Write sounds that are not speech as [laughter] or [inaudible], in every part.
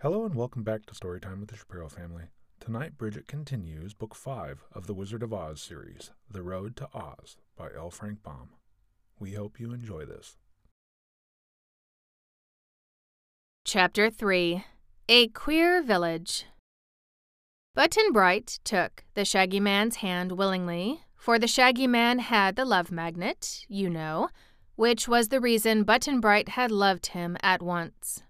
Hello and welcome back to Storytime with the Shapiro family. Tonight, Bridget continues Book 5 of the Wizard of Oz series, The Road to Oz by L. Frank Baum. We hope you enjoy this. Chapter 3 A Queer Village Button Bright took the Shaggy Man's hand willingly, for the Shaggy Man had the love magnet, you know, which was the reason Button Bright had loved him at once.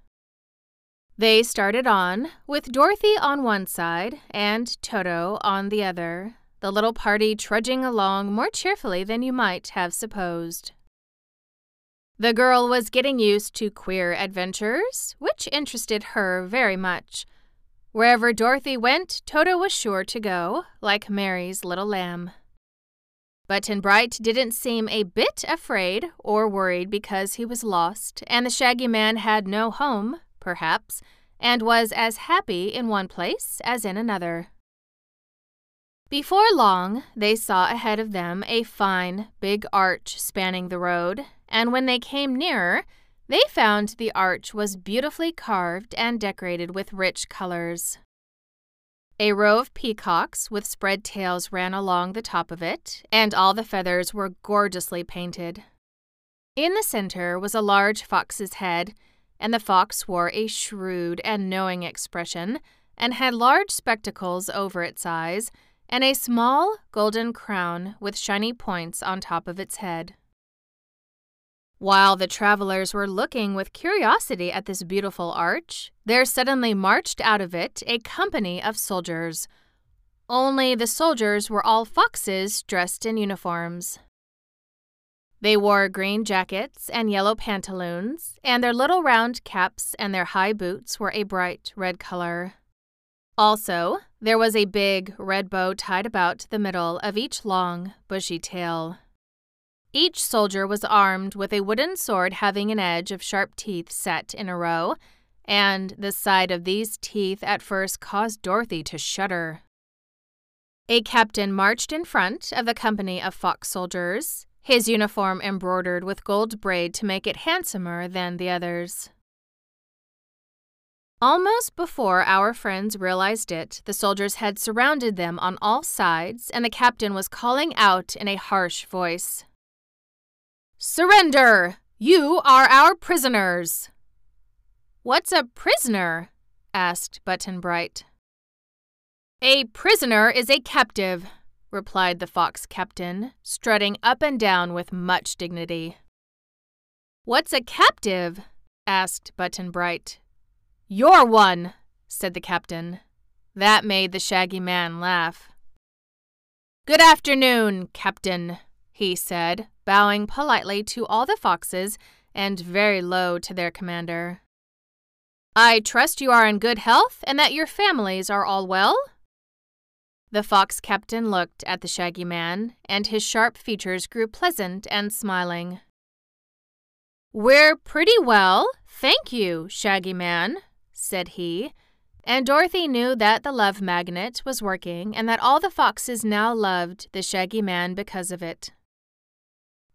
They started on, with Dorothy on one side and Toto on the other, the little party trudging along more cheerfully than you might have supposed. The girl was getting used to queer adventures, which interested her very much. Wherever Dorothy went, Toto was sure to go, like Mary's little lamb. Button Bright didn't seem a bit afraid or worried because he was lost, and the Shaggy Man had no home, perhaps, and was as happy in one place as in another. Before long, they saw ahead of them a fine, big arch spanning the road, and when they came nearer, they found the arch was beautifully carved and decorated with rich colors. A row of peacocks with spread tails ran along the top of it, and all the feathers were gorgeously painted. In the center was a large fox's head and the fox wore a shrewd and knowing expression and had large spectacles over its eyes and a small golden crown with shiny points on top of its head. While the travelers were looking with curiosity at this beautiful arch, there suddenly marched out of it a company of soldiers. Only the soldiers were all foxes dressed in uniforms. They wore green jackets and yellow pantaloons, and their little round caps and their high boots were a bright red color. Also, there was a big red bow tied about the middle of each long, bushy tail. Each soldier was armed with a wooden sword having an edge of sharp teeth set in a row, and the sight of these teeth at first caused Dorothy to shudder. A captain marched in front of the company of fox soldiers, his uniform embroidered with gold braid to make it handsomer than the others. Almost before our friends realized it, the soldiers had surrounded them on all sides, and the captain was calling out in a harsh voice Surrender! You are our prisoners! What's a prisoner? asked Button Bright. A prisoner is a captive, replied the fox captain, strutting up and down with much dignity. What's a captive? asked Button Bright. You're one, said the captain. That made the shaggy man laugh. Good afternoon, Captain, he said, bowing politely to all the foxes and very low to their commander. I trust you are in good health and that your families are all well? The fox captain looked at the shaggy man, and his sharp features grew pleasant and smiling. We're pretty well, thank you, Shaggy Man, said he, and Dorothy knew that the love magnet was working and that all the foxes now loved the Shaggy Man because of it.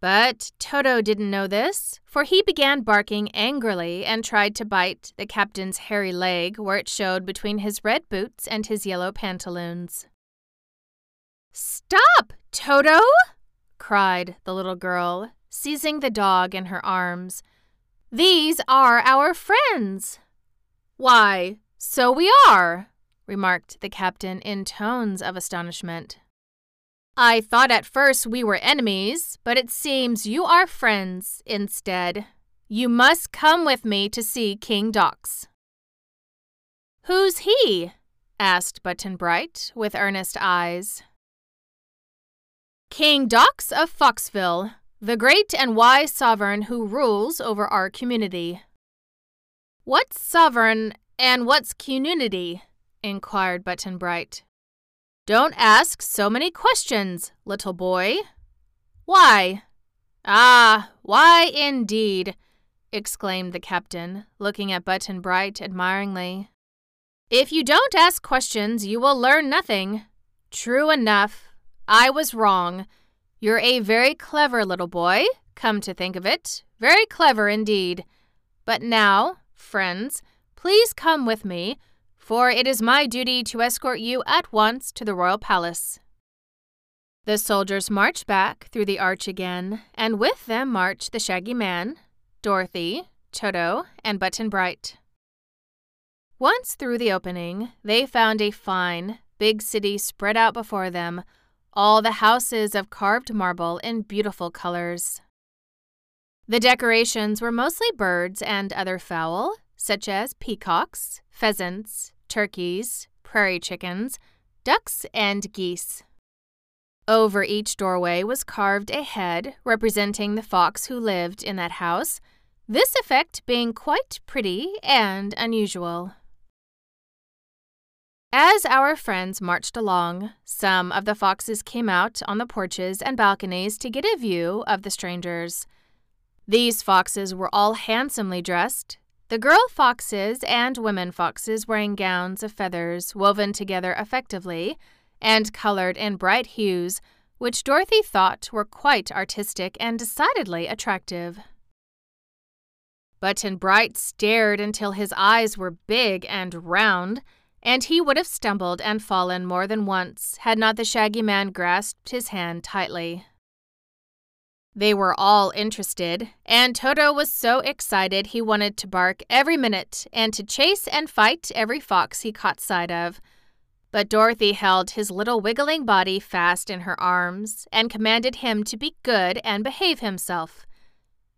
But Toto didn't know this, for he began barking angrily and tried to bite the captain's hairy leg where it showed between his red boots and his yellow pantaloons. Stop, Toto! cried the little girl, seizing the dog in her arms. These are our friends. Why, so we are, remarked the captain in tones of astonishment. I thought at first we were enemies, but it seems you are friends instead. You must come with me to see King Dox. Who's he? asked Button Bright with earnest eyes. King Dox of Foxville, the great and wise sovereign who rules over our community. What's sovereign and what's community? inquired Button Bright. Don't ask so many questions, little boy. Why? Ah, why indeed? exclaimed the captain, looking at Button Bright admiringly. If you don't ask questions, you will learn nothing. True enough, I was wrong. You're a very clever little boy, come to think of it. Very clever indeed. But now, friends, please come with me, for it is my duty to escort you at once to the royal palace. The soldiers marched back through the arch again, and with them marched the Shaggy Man, Dorothy, Toto, and Button Bright. Once through the opening, they found a fine, big city spread out before them, all the houses of carved marble in beautiful colors. The decorations were mostly birds and other fowl, such as peacocks, pheasants, turkeys, prairie chickens, ducks, and geese. Over each doorway was carved a head representing the fox who lived in that house, this effect being quite pretty and unusual. As our friends marched along, some of the foxes came out on the porches and balconies to get a view of the strangers. These foxes were all handsomely dressed, the girl foxes and women foxes wearing gowns of feathers woven together effectively and colored in bright hues, which Dorothy thought were quite artistic and decidedly attractive. Button Bright stared until his eyes were big and round and he would have stumbled and fallen more than once had not the Shaggy Man grasped his hand tightly. They were all interested, and Toto was so excited he wanted to bark every minute and to chase and fight every fox he caught sight of. But Dorothy held his little wiggling body fast in her arms and commanded him to be good and behave himself.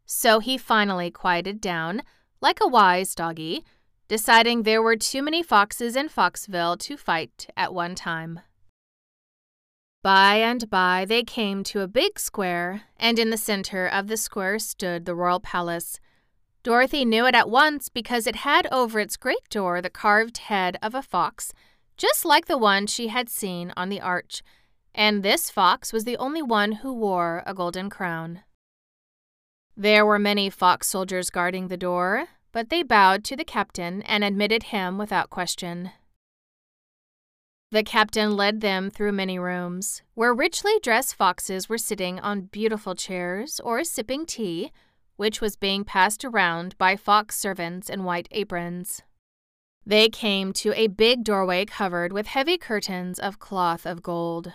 So he finally quieted down, like a wise doggy, deciding there were too many foxes in Foxville to fight at one time. By and by they came to a big square, and in the center of the square stood the royal palace. Dorothy knew it at once because it had over its great door the carved head of a fox, just like the one she had seen on the arch, and this fox was the only one who wore a golden crown. There were many fox soldiers guarding the door, but they bowed to the captain and admitted him without question. The captain led them through many rooms, where richly dressed foxes were sitting on beautiful chairs or sipping tea, which was being passed around by fox servants in white aprons. They came to a big doorway covered with heavy curtains of cloth of gold.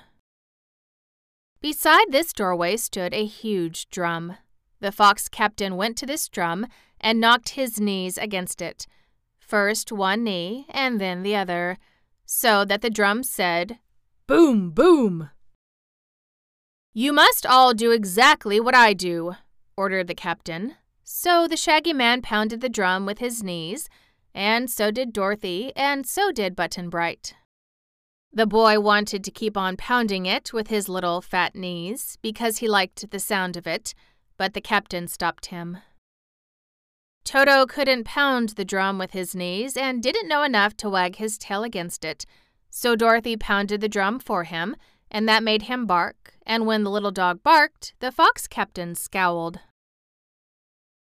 Beside this doorway stood a huge drum. The fox captain went to this drum and knocked his knees against it, first one knee and then the other, so that the drum said, Boom, boom! You must all do exactly what I do, ordered the captain. So the Shaggy Man pounded the drum with his knees, and so did Dorothy, and so did Button Bright. The boy wanted to keep on pounding it with his little fat knees because he liked the sound of it, but the captain stopped him. Toto couldn't pound the drum with his knees and didn't know enough to wag his tail against it, so Dorothy pounded the drum for him, and that made him bark, and when the little dog barked, the fox captain scowled.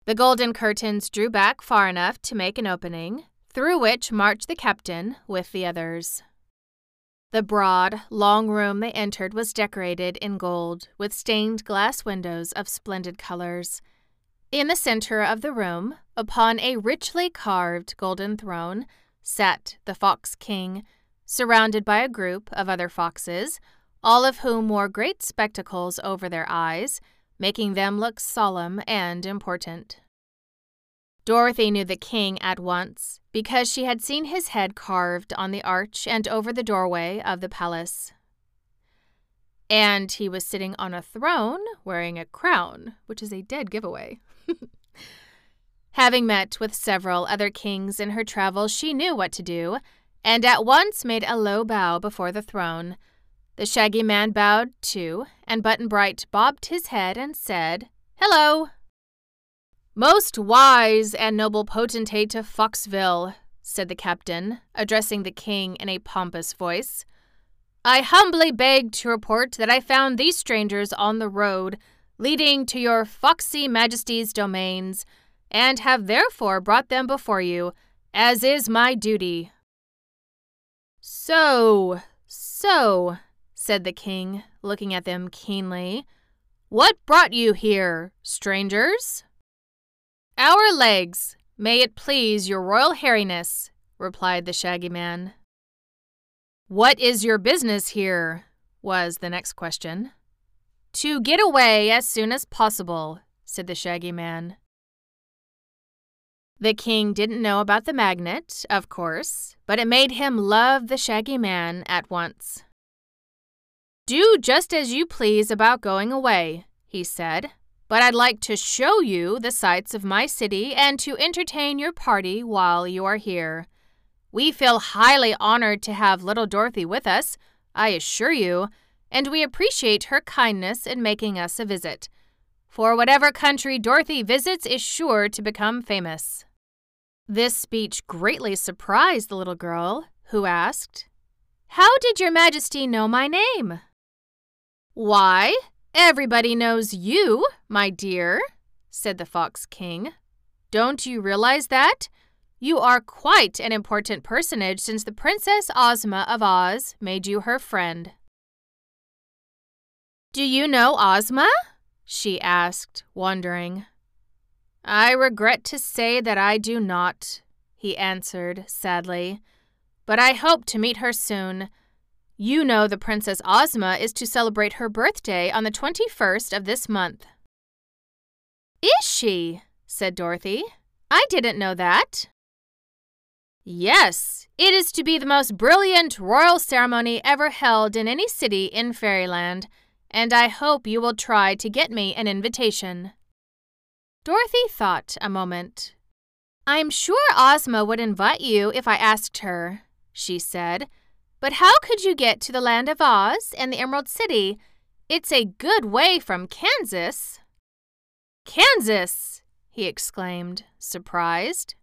The golden curtains drew back far enough to make an opening, through which marched the captain with the others. The broad, long room they entered was decorated in gold, with stained glass windows of splendid colors. In the center of the room, upon a richly carved golden throne, sat the Fox King, surrounded by a group of other foxes, all of whom wore great spectacles over their eyes, making them look solemn and important. Dorothy knew the king at once because she had seen his head carved on the arch and over the doorway of the palace. And he was sitting on a throne wearing a crown, which is a dead giveaway. [laughs] Having met with several other kings in her travels, she knew what to do, and at once made a low bow before the throne. The Shaggy Man bowed too, and Button Bright bobbed his head and said, Hello! Most wise and noble potentate of Foxville, said the captain, addressing the king in a pompous voice. I humbly beg to report that I found these strangers on the road leading to your foxy majesty's domains, and have therefore brought them before you, as is my duty. So, so, said the king, looking at them keenly, what brought you here, strangers? Our legs, May it please your royal hairiness, replied the Shaggy Man. What is your business here? was the next question. To get away as soon as possible, said the Shaggy Man. The king didn't know about the magnet, of course, but it made him love the Shaggy Man at once. Do just as you please about going away, he said, but I'd like to show you the sights of my city and to entertain your party while you are here. We feel highly honored to have little Dorothy with us, I assure you, and we appreciate her kindness in making us a visit. For whatever country Dorothy visits is sure to become famous. This speech greatly surprised the little girl, who asked, How did your majesty know my name? Why, everybody knows you, my dear, said the Fox King. Don't you realize that? You are quite an important personage since the Princess Ozma of Oz made you her friend. Do you know Ozma? she asked, wondering. I regret to say that I do not, he answered sadly, but I hope to meet her soon. You know the Princess Ozma is to celebrate her birthday on the 21st of this month. Is she? said Dorothy. I didn't know that. Yes, it is to be the most brilliant royal ceremony ever held in any city in Fairyland and I hope you will try to get me an invitation. Dorothy thought a moment. I'm sure Ozma would invite you if I asked her, she said. But how could you get to the Land of Oz and the Emerald City? It's a good way from Kansas. Kansas! he exclaimed, surprised.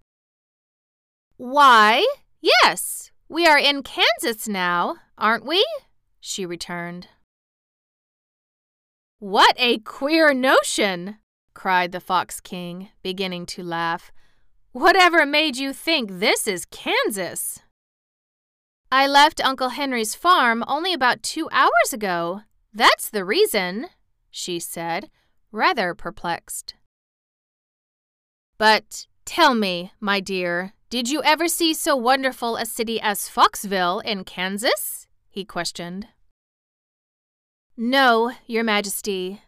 Why, yes, we are in Kansas now, aren't we? she returned. What a queer notion! cried the Fox King, beginning to laugh. Whatever made you think this is Kansas? I left Uncle Henry's farm only about two hours ago. That's the reason, she said, rather perplexed. But tell me, my dear, did you ever see so wonderful a city as Foxville in Kansas? he questioned. No, Your Majesty.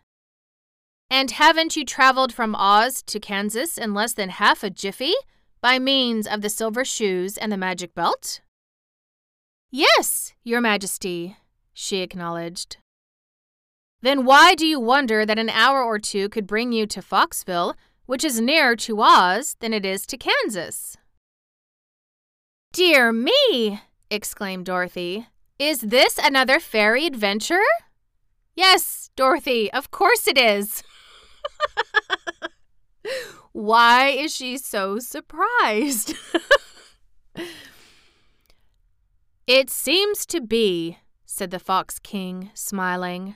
And haven't you traveled from Oz to Kansas in less than half a jiffy by means of the silver shoes and the magic belt? Yes, Your Majesty, she acknowledged. Then why do you wonder that an hour or two could bring you to Foxville, which is nearer to Oz than it is to Kansas? Dear me! exclaimed Dorothy. Is this another fairy adventure? Yes, Dorothy, of course it is. Why is she so surprised? it seems to be, said the Fox King, smiling.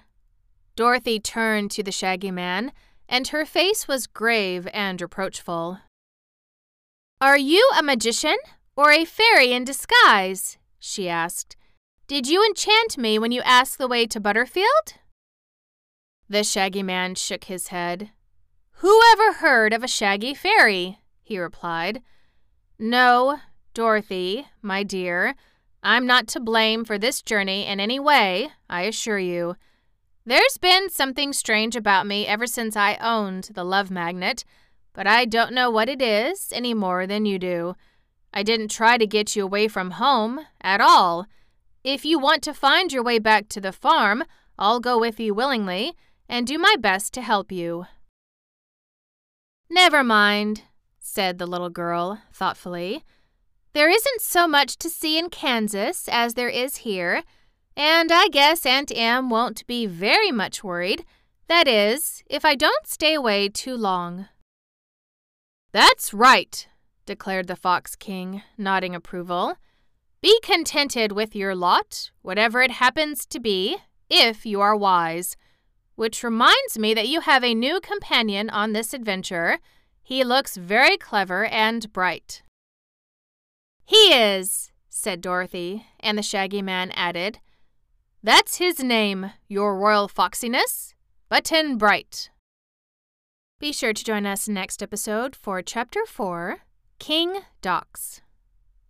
Dorothy turned to the Shaggy Man, and her face was grave and reproachful. Are you a magician or a fairy in disguise? she asked. Did you enchant me when you asked the way to Butterfield? The Shaggy Man shook his head. Who ever heard of a shaggy fairy? he replied. No, Dorothy, my dear, I'm not to blame for this journey in any way, I assure you. There's been something strange about me ever since I owned the Love Magnet, but I don't know what it is any more than you do. I didn't try to get you away from home at all. If you want to find your way back to the farm, I'll go with you willingly and do my best to help you. Never mind, said the little girl thoughtfully. There isn't so much to see in Kansas as there is here, and I guess Aunt Em won't be very much worried. That is, if I don't stay away too long. That's right, declared the Fox King, nodding approval. Be contented with your lot, whatever it happens to be, if you are wise. Which reminds me that you have a new companion on this adventure. He looks very clever and bright. He is, said Dorothy, and the Shaggy Man added, That's his name, your royal foxiness, Button Bright. Be sure to join us next episode for Chapter 4 King Dox.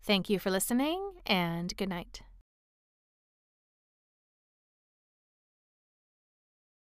Thank you for listening and good night.